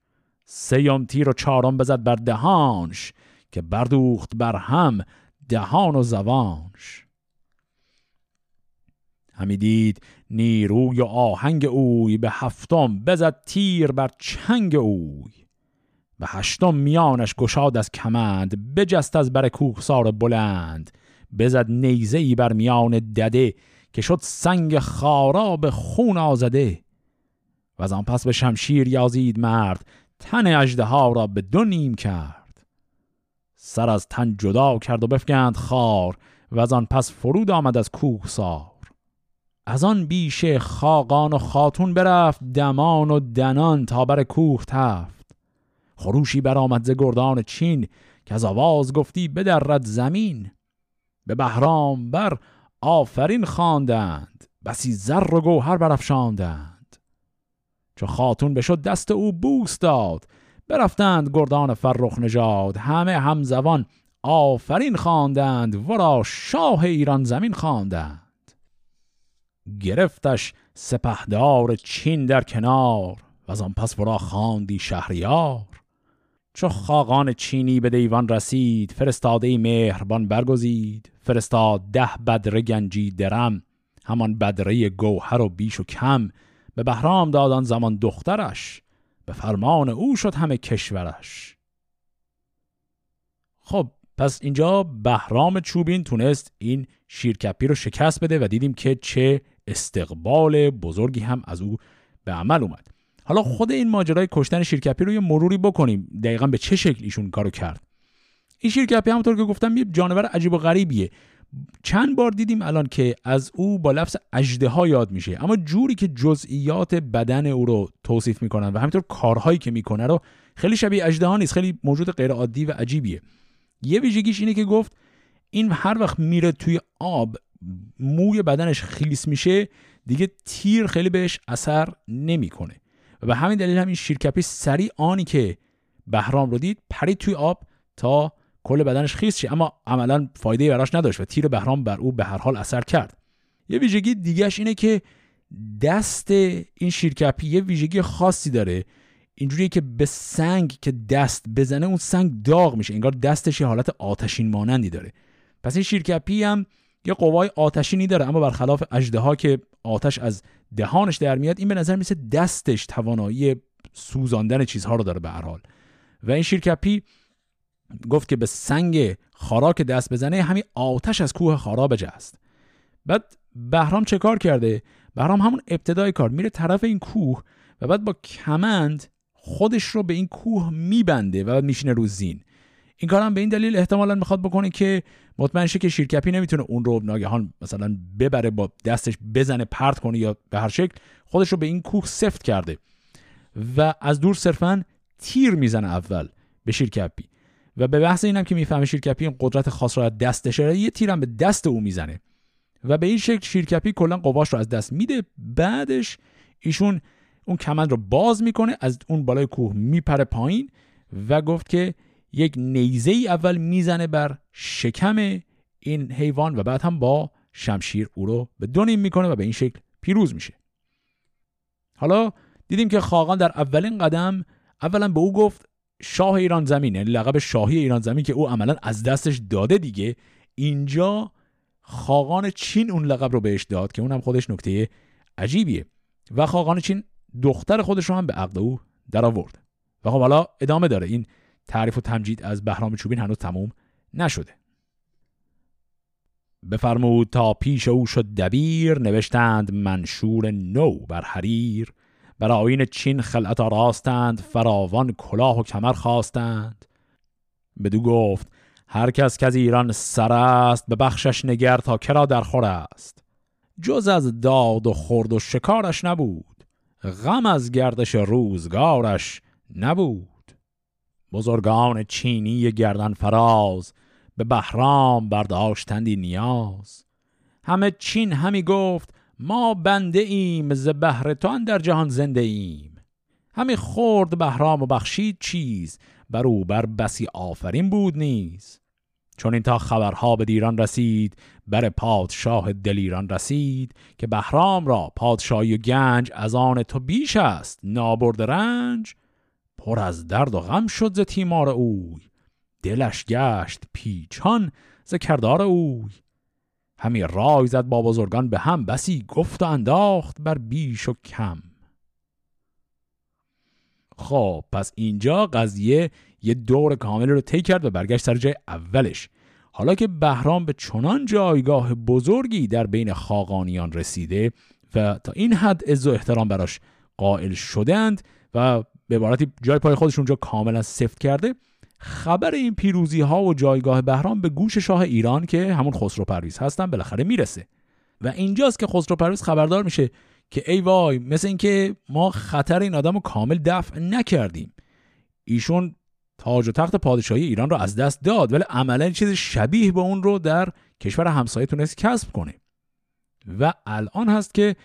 سیام تیر و چارم بزد بر دهانش که بردوخت بر هم دهان و زبانش همی دید نیروی و آهنگ اوی به هفتم بزد تیر بر چنگ اوی. به هشتم میانش گشاد از کمند بجست از بر کوهسار بلند. بزد نیزه ای بر میان دده که شد سنگ خارا به خون آزده. و از آن پس به شمشیر یازید مرد تن اجده ها را به دو نیم کرد. سر از تن جدا کرد و بفگند خار و از آن پس فرود آمد از کوه سار از آن بیشه خاقان و خاتون برفت دمان و دنان تا بر کوه تفت. خروشی برآمد ز گردان چین که از آواز گفتی بدرد زمین. به بهرام بر آفرین خواندند بسی زر و گوهر برافشاندند. چو خاتون بشد دست او بوس داد برفتند گردان فرخ نژاد. همه همزبان آفرین خواندند ورا شاه ایران زمین خواندند. گرفتش سپهدار چین در کنار و از آن پس ورا خواندی شهریار. چو خاقان چینی به دیوان رسید فرستاده مهربان برگزید. فرستاد ده بدره گنجی درم همان بدره گوهر و بیش و کم. به بهرام دادان زمان دخترش به فرمان او شد همه کشورش. خب پس اینجا بهرام چوبین تونست این شیرکپی رو شکست بده و دیدیم که چه استقبال بزرگی هم از او به عمل اومد. حالا خود این ماجرای کشتن شیرکپی رو یه مروری بکنیم. دقیقا به چه شکل ایشون کارو کرد؟ این شیرکپی همونطور که گفتم یه جانور عجیب و غریبیه. چند بار دیدیم الان که از او با لفظ اجده ها یاد میشه. اما جوری که جزئیات بدن او رو توصیف می‌کنن و همینطور کارهایی که می‌کنه رو خیلی شبیه اجده ها نیست خیلی موجود غیر عادی و عجیبیه. یه ویژگیش اینه که گفت این هر وقت میره توی آب موی بدنش خیلیس میشه دیگه تیر خیلی بهش اثر نمی‌کنه. و به همین دلیل هم این شیرکپی سریع آنی که بهرام رو دید پرید توی آب تا کل بدنش خیس شه. اما عملا فایده براش نداشت و تیر بهرام بر او به هر حال اثر کرد. یه ویژگی دیگهش اینه که دست این شیرکپی یه ویژگی خاصی داره. اینجوریه که به سنگ که دست بزنه اون سنگ داغ میشه. انگار دستش یه حالت آتشین مانندی داره. پس این شیرکپی هم یه قوای آتشینی داره اما برخلاف اژدها که آتش از دهانش در میاد این به نظر میسه دستش توانایی سوزاندن چیزها رو داره به هر حال. و این شیرکپی گفت که به سنگ خاراک دست بزنه همین آتش از کوه خارا بجست. بعد بهرام چه کار کرده؟ بهرام همون ابتدای کار میره طرف این کوه و بعد با کمند خودش رو به این کوه میبنده و بعد میشینه رو زین. این کارم به این دلیل احتمالا می‌خواد بکنه که مطمئن شه که شیرکپی نمی‌تونه اون رو ناگهان مثلا ببره با دستش بزنه پرت کنه یا به هر شکل خودش رو به این کوه سفت کرده و از دور صرفا تیر می‌زنه اول به شیرکپی. و به بحث اینم که می‌فهمه شیرکپی این قدرت خاص رو از دستشه یه تیرم به دست او می‌زنه. و به این شکل شیرکپی کلا قواش رو از دست میده. بعدش ایشون اون کمند رو باز می‌کنه از اون بالای کوه میپره پایین و گفت که یک نیزه ای اول می‌زنه بر شکم این حیوان و بعد هم با شمشیر او رو به دو نیم می‌کنه و به این شکل پیروز میشه. حالا دیدیم که خاقان در اولین قدم اولا به او گفت شاه ایران زمین یعنی لقب شاهی ایران زمین که او عملا از دستش داده دیگه. اینجا خاقان چین اون لقب رو بهش داد که اونم خودش نکته عجیبیه. و خاقان چین دختر خودش رو هم به عقد او در آورد و خب حالا ادامه داره. این تعریف و تمجید از بهرام چوبین هنوز تموم نشده. بفرمود تا پیش او شد دبیر نوشتند منشور نو بر حریر. بر آین چین خلعت راستند فراوان کلاه و کمر خواستند. بدو گفت هر کس که از ایران سر است به بخشش نگر تا کرا در خور است. جز از داد و خورد و شکارش نبود. غم از گردش روزگارش نبود. بزرگان چینی گردن فراز به بهرام برداشتندی نیاز. همه چین همی گفت ما بنده ایم ز بهر در جهان زنده ایم. همی خورد بهرام و بخشید چیز بر او بر بسی آفرین بود نیز. چون این تا خبرها به دیران رسید بر پادشاه دلیران رسید که بهرام را پادشاهی و گنج از آن تو بیش است نابرد رنج. پر از درد و غم شد ز تیمار اوی. دلش گشت پیچان ز کردار اوی. همی رای زد با بزرگان به هم بسی گفت و انداخت بر بیش و کم. خب پس اینجا قضیه یه دور کامل رو طی کرد و برگشت سر جای اولش. حالا که بهرام به چنان جایگاه بزرگی در بین خاقانیان رسیده و تا این حد عز و احترام براش قائل شدند و به عبارتی جای پای خودش اونجا کاملا سفت کرده. خبر این پیروزی ها و جایگاه بهرام به گوش شاه ایران که همون خسرو پرویز هستن بالاخره می‌رسه. و اینجاست که خسرو پرویز خبردار میشه که ای وای مثل اینکه ما خطر این آدم رو کامل دفع نکردیم. ایشون تاج و تخت پادشاهی ایران رو از دست داد ولی عملا چیز شبیه به اون رو در کشور همسایه تونست کسب کنه. و الان هست که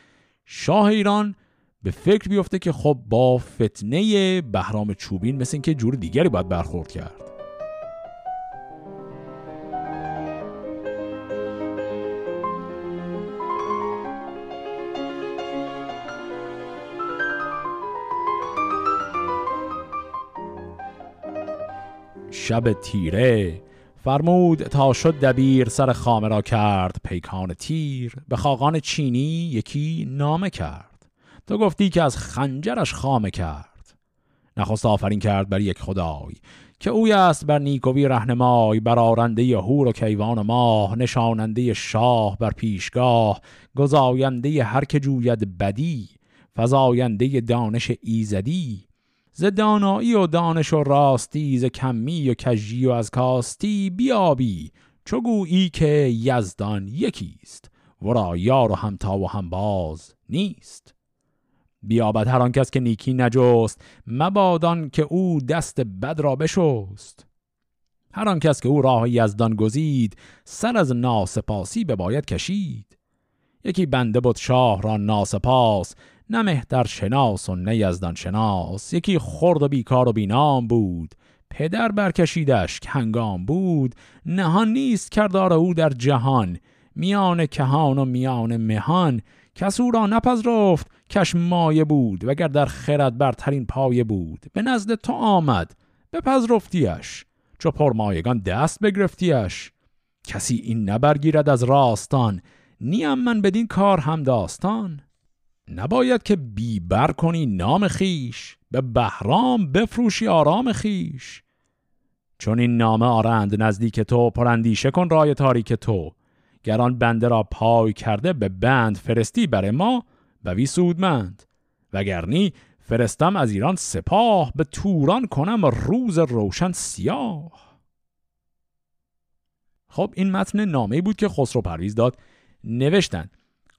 شاه ایران به فکر بیفته که خب با فتنه بهرام چوبین مثل اینکه جور دیگری باید برخورد کرد. شب تیره. فرمود تا شد دبیر سر خامه را کرد پیکان تیر. به خاقان چینی یکی نامه کرد. تو گفتی که از خنجرش خامه کرد. نخست آفرین کرد بر یک خدای که اوی است بر نیکوی رهنمای بر آرنده هور و کیوان و ماه نشاننده شاه بر پیشگاه گزاینده هر که جوید بدی فزاینده دانش ایزدی. ز دانایی و دانش و راستی ز کمی و کجی و از کاستی بیابی چو گویی که یزدان یکیست ورا یار و همتا و همباز نیست. بیابد هر آن کس که نیکی نجست مبادان که او دست بد را بشست. هر آن کس که او راه یزدان گزید سر از ناسپاسی به باید کشید. یکی بنده بود شاه را ناسپاس نه مهتر شناس و نه یزدان شناس. یکی خرد و بیکار و بینام بود پدر برکشیدش که هنگام بود. نهان نیست کردار او در جهان میان کهان و میان مهان. کس او را نپذرفت کش مایه بود وگر در خرد برترین پایه بود. به نزد تو آمد بپذرفتیش. چو پرمایگان دست بگرفتیش. کسی این نبرگیرد از راستان نیم من بدین کار هم داستان. نباید که بیبر کنی نام خیش به بهرام بفروشی آرام خیش. چون این نامه آرند نزدیک تو پرندیشه کن رای تاریک تو. گران بنده را پای کرده به بند فرستی بر ما وی سودمند. وگرنی فرستم از ایران سپاه به توران کنم روز روشن سیاه. خب این متن نامه بود که خسرو پرویز داد. نوشتن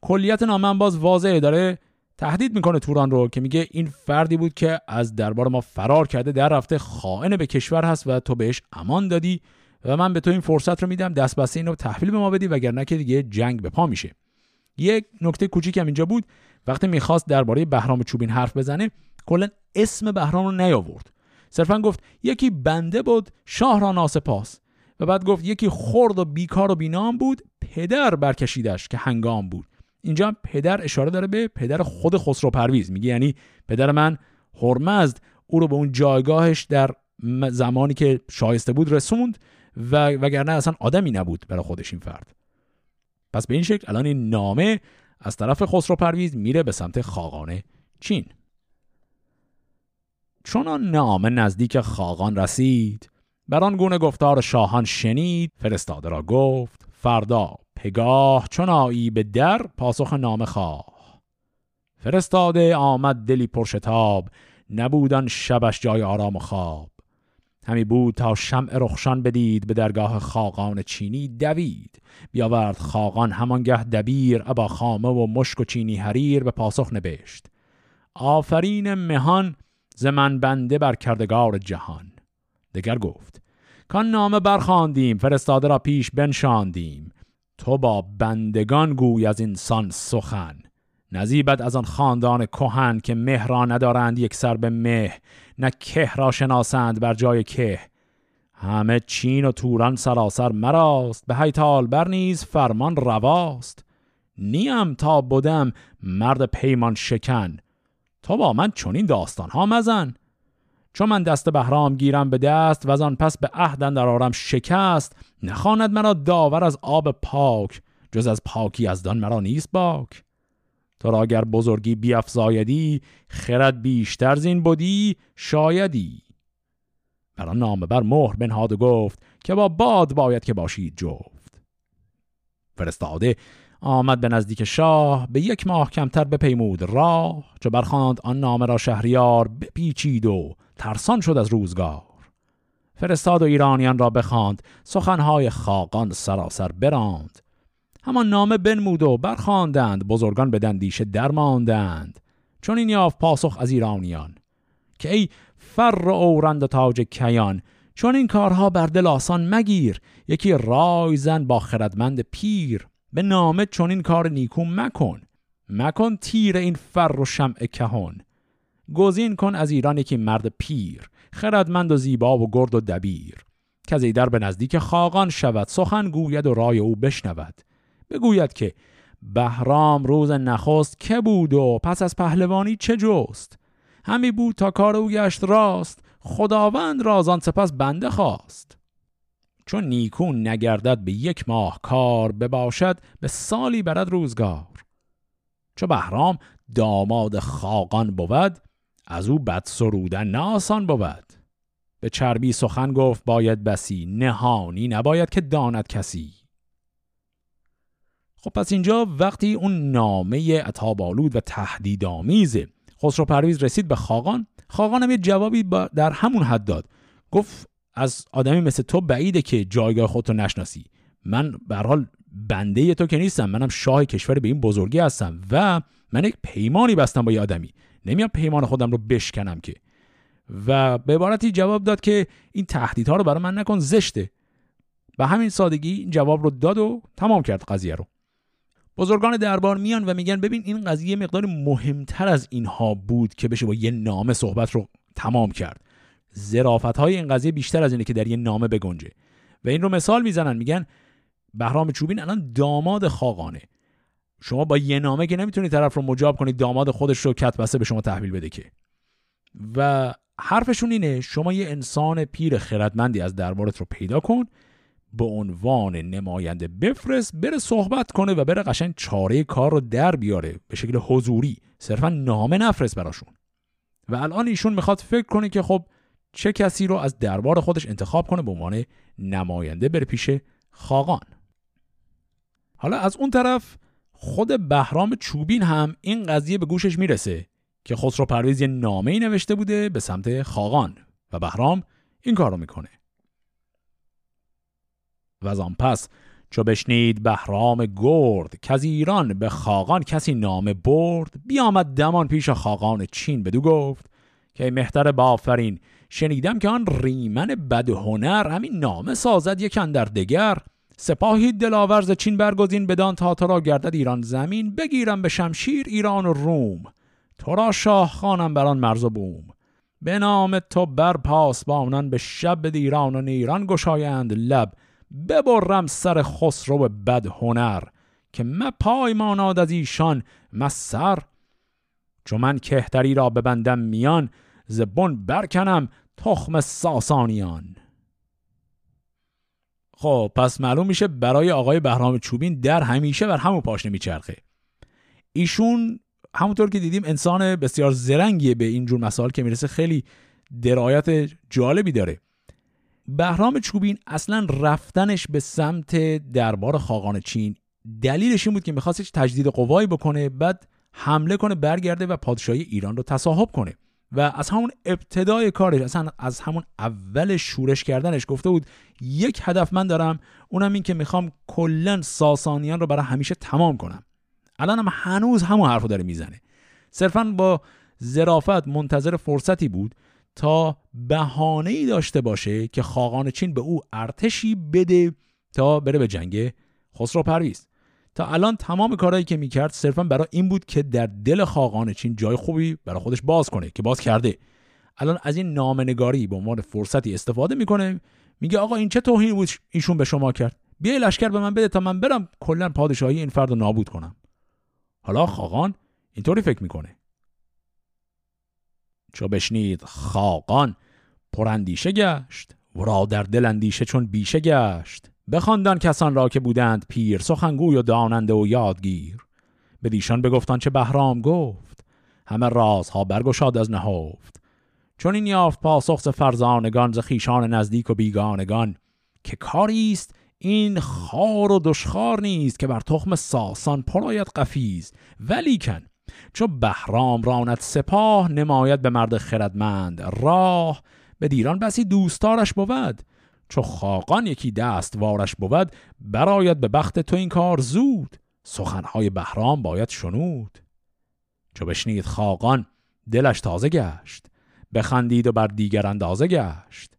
کلیت نامه باز واضحه داره تهدید می‌کنه توران رو که میگه این فردی بود که از دربار ما فرار کرده در رفته خائن به کشور هست و تو بهش امان دادی. و من به تو این فرصت رو میدم دست بسته اینو تحویل به ما بدی وگرنه که دیگه جنگ به پا میشه. یک نکته کوچیک هم اینجا بود. وقتی می‌خواست درباره بهرام چوبین حرف بزنه کلا اسم بهرام رو نیاورد. صرفا گفت یکی بنده بود شاه را ناسپاس. و بعد گفت یکی خرد و بیکار و بینام بود پدر برکشیدش که هنگام بود. اینجا پدر اشاره داره به پدر خود خسرو پرویز. میگه یعنی پدر من هرمزد او رو به اون جایگاهش در زمانی که شایسته بود رسوند. و وگرنه اصلا آدمی نبود برای خودش این فرد. پس به این شکل الان این نامه از طرف خسرو پرویز میره به سمت خاقان چین. چون آن نامه نزدیک خاقان رسید بر آن گونه گفتار شاهان شنید فرستاده را گفت فردا پگاه چون آیی به در پاسخ نام خواه. فرستاده آمد دلی پرشتاب نبودن شبش جای آرام و خواب. همی بود تا شمع رخشان بدید به درگاه خاقان چینی دوید. بیاورد خاقان همانگه دبیر ابا خامه و مشک و چینی حریر به پاسخ نبشت. آفرین مهان ز من بنده بر کردگار جهان. دگر گفت کان نامه برخواندیم فرستاده را پیش بنشاندیم. تو با بندگان گوی از انسان سخن. نزیبت از آن خاندان کهن که مه را ندارند یک سر به مه نه که را شناسند بر جای که. همه چین و توران سراسر مراست به هیتال بر نیز فرمان رواست. نیم تا بودم مرد پیمان شکن. تو با من چنین داستان ها مزن. چون من دست بهرام گیرم به دست و از آن پس به عهدن در آرم شکست. نخواند مرا داور از آب پاک جز از پاکی از دان مرا نیست باک. تو را اگر بزرگی بیافزایدی خرد بیشتر زین بودی شایدی. برا نامه بر مهر بنهاد و گفت که با باد باید که باشید جفت. فرستاده آمد به نزدیک شاه به یک ماه کمتر بپیمود راه چو برخاند آن نامه را شهریار بپیچید و ترسان شد از روزگار. فرستاد و ایرانیان را بخواند سخنهای خاقان سراسر براند. همان نامه بنمود و برخواندند بزرگان به دندیشه درماندند چون این یافت پاسخ از ایرانیان که ای فر اورند و تاج کیان چون این کارها بر دل آسان مگیر. یکی رای زن با خردمند پیر. به نامه چون این کار نیکو مکن. مکن تیر این فر و شمع کهان گزین کن از ایران یکی مرد پیر. خردمند و زیبا و گرد و دبیر. که در به نزدیک خاقان شود سخن گوید و رای او بشنود. بگوید که بهرام روز نخست که بود و پس از پهلوانی چه جست؟ همی بود تا کار او گشت راست خداوند رازان سپس بنده خواست. چون نیکون نگردد به یک ماه کار بباشد به سالی برد روزگار. چو بهرام داماد خاقان بود از او بد سرودن ناسان بود. به چربی سخن گفت باید بسی نهانی نباید که داند کسی. خب پس اینجا وقتی اون نامه عطابالود و تهدیدآمیز خسرو پرویز رسید به خاقان خاقان هم یه جوابی در همون حد داد. گفت از آدمی مثل تو بعیده که جایگاه خودتو نشناسی. من به حال بنده تو که نیستم منم شاه کشور به این بزرگی هستم و من یک پیمانی بستم با یه آدمی. نمیام پیمان خودم رو بشکنم که. و به عبارتی جواب داد که این تهدیدها رو برای من نکن زشته. به همین سادگی این جواب رو داد و تمام کرد قضیه رو. بزرگان دربار میان و میگن ببین این قضیه مقدار مهمتر از اینها بود که بشه با یه نامه صحبت رو تمام کرد. زرافت های این قضیه بیشتر از اینه که در یه نامه بگنجه. و این رو مثال می‌زنن میگن بهرام چوبین الان داماد خاقانه. شما با یه نامه که نمی‌تونید طرف رو مجاب کنید داماد خودش رو کت بسته به شما تحویل بده که. و حرفشون اینه شما یه انسان پیر خردمندی از دربارت رو پیدا کن به عنوان نماینده بفرست بره صحبت کنه و بره قشنگ چاره کار رو در بیاره. به شکل حضوری. صرفا نامه نفرست براشون. و الان ایشون می‌خواد فکر کنه که خب چه کسی رو از دربار خودش انتخاب کنه به عنوان نماینده بره پیش خاقان. حالا از اون طرف خود بهرام چوبین هم این قضیه به گوشش می‌رسه که خسرو پرویز یه نامه ای نوشته بوده به سمت خاقان و بهرام این کار رو می‌کنه. و آن پس چو بشنید بهرام گرد که از ایران به خاقان کسی نامه برد بیامد دمان پیش خاقان چین بدو گفت که مهتر بافرین شنیدم که آن ریمن بد هنر همین نامه سازد یک در دگر. سپاهی دلاورز چین برگزین بدان تا تو را گردد ایران زمین بگیرم به شمشیر ایران و روم. تو را شاه خانم بر آن مرز و بوم. به نام تو بر پاسبانان به شب ایران و نیران گشایند لب. ببرم سر خسرو بد هنر که من پای ماناد از ایشان مسر چو من کهتری را ببندم میان زبون برکنم تخم ساسانیان. خب پس معلوم میشه برای آقای بهرام چوبین در همیشه بر همون پاشنه میچرخه ایشون همونطور که دیدیم انسان بسیار زرنگیه به اینجور مسائل که می‌رسه خیلی درایت جالبی داره. بهرام چوبین اصلا رفتنش به سمت دربار خاقان چین دلیلش این بود که می‌خواست تجدید قوایی بکنه بعد حمله کنه برگرده و پادشاهی ایران رو تصاحب کنه. و از همون ابتدای کارش اصلا از همون اول شورش کردنش گفته بود یک هدف من دارم اونم این که می‌خوام کلا ساسانیان رو برای همیشه تمام کنم. الان هم هنوز همون حرفو داره می‌زنه. صرفا با ظرافت منتظر فرصتی بود تا بهانه ای داشته باشه که خاقان چین به او ارتشی بده تا بره به جنگ خسرو پرویز. تا الان تمام کارهایی که می‌کرد صرفا برای این بود که در دل خاقان چین جای خوبی برای خودش باز کنه که باز کرده. الان از این نامنگاری به عنوان فرصتی استفاده می‌کنه. میگه آقا این چه توهین بود ایشون به شما کرد؟ بیا لشکر به من بده تا من برم کلا پادشاهی این فرد رو نابود کنم. حالا خاقان اینطوری فکر می‌کنه. چو بشنید خاقان پراندیشه گشت ورا در دل اندیشه چون بیشه گشت. بخواندان کسان را که بودند پیر سخنگوی و داننده و یادگیر. به دیشان بگفتان چه بهرام گفت همه رازها برگشاد از نهفت. چون این یافت پاسخ فرزانگان ز خیشان نزدیک و بیگانگان که کاری است این خار و دشخار نیست که بر تخم ساسان پراید قفیز. ولیکن چو بهرام راند سپاه نماید به مرد خردمند. راه به دیران بسی دوستارش بود. چو خاقان یکی دست وارش بود براید به بخت تو این کار زود. سخنهای بهرام باید شنود. چو بشنید خاقان دلش تازه گشت. بخندید و بر دیگر اندازه گشت.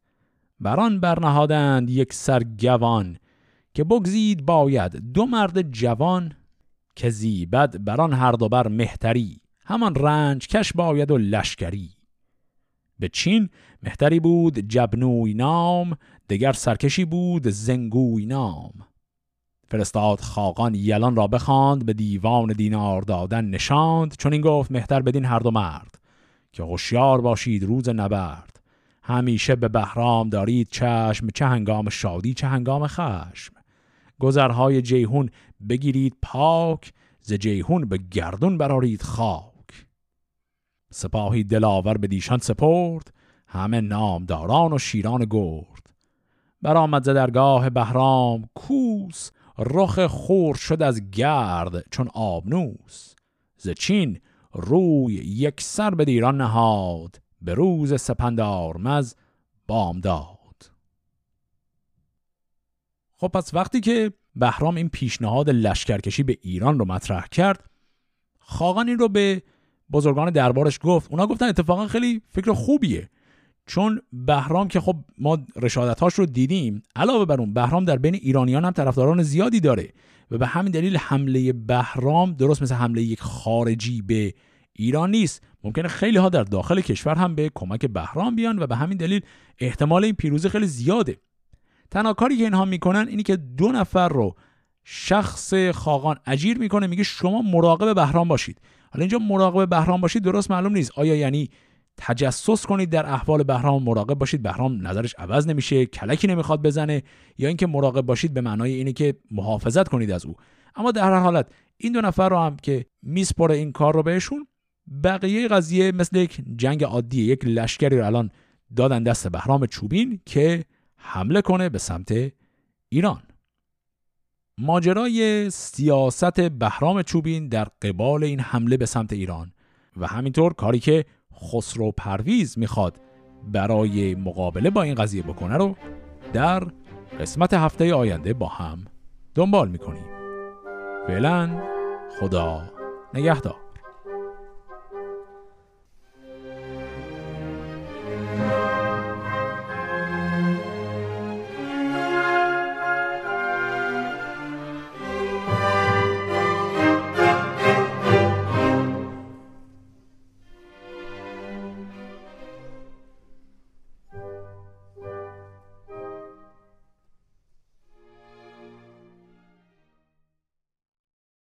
بران برنهادند یک سرگوان. که بگزید باید دو مرد جوان. که زیبد بران هر دو بر مهتری همان رنج کش باید و لشکری. به چین مهتری بود جبنوی نام دگر سرکشی بود زنگوی نام. فرستاد خاقان یلان را بخواند به دیوان دینار دادن نشاند چون این گفت مهتر بدین هر دو مرد که هوشیار باشید روز نبرد. همیشه به بهرام دارید چشم چه هنگام شادی چه هنگام خشم. گذرهای جیهون بگیرید پاک ز جیهون به گردون برارید خاک. سپاهی دلاور به دیشان سپرد همه نامداران و شیران گرد. برآمد ز درگاه بهرام کوس رخ خور شد از گرد چون آبنوس ز چین روی یک سر به دیران نهاد به روز سپندارمز بام داد خب پس وقتی که بهرام این پیشنهاد لشکرکشی به ایران رو مطرح کرد خاقان این رو به بزرگان دربارش گفت. اونا گفتن اتفاقا خیلی فکر خوبیه چون بهرام که خب ما رشادتاش رو دیدیم علاوه بر اون بهرام در بین ایرانیان هم طرفداران زیادی داره و به همین دلیل حمله بهرام درست مثل حمله یک خارجی به ایران نیست. ممکنه خیلی ها در داخل کشور هم به کمک بهرام بیان و به همین دلیل احتمال این پیروزی خیلی زیاده. تنها کاری که اینها می‌کنن اینی که دو نفر رو شخص خاقان اجیر می‌کنه میگه شما مراقب بهرام باشید. حالا اینجا مراقب بهرام باشید درست معلوم نیست. آیا یعنی تجسس کنید در احوال بهرام مراقب باشید؟ بهرام نظرش عوض نمیشه کلکی نمی‌خواد بزنه یا اینکه مراقب باشید به معنای اینه که محافظت کنید از او. اما در هر حالت این دو نفر رو هم که میسپره این کار رو بهشون بقیه قضیه مثل یک جنگ عادی یک لشکری رو الان دادن دست بهرام چوبین که حمله کنه به سمت ایران. ماجرای سیاست بهرام چوبین در قبال این حمله به سمت ایران و همینطور کاری که خسرو پرویز می‌خواد برای مقابله با این قضیه بکنه رو در قسمت هفته آینده با هم دنبال می‌کنیم. فعلا خدا نگهدار.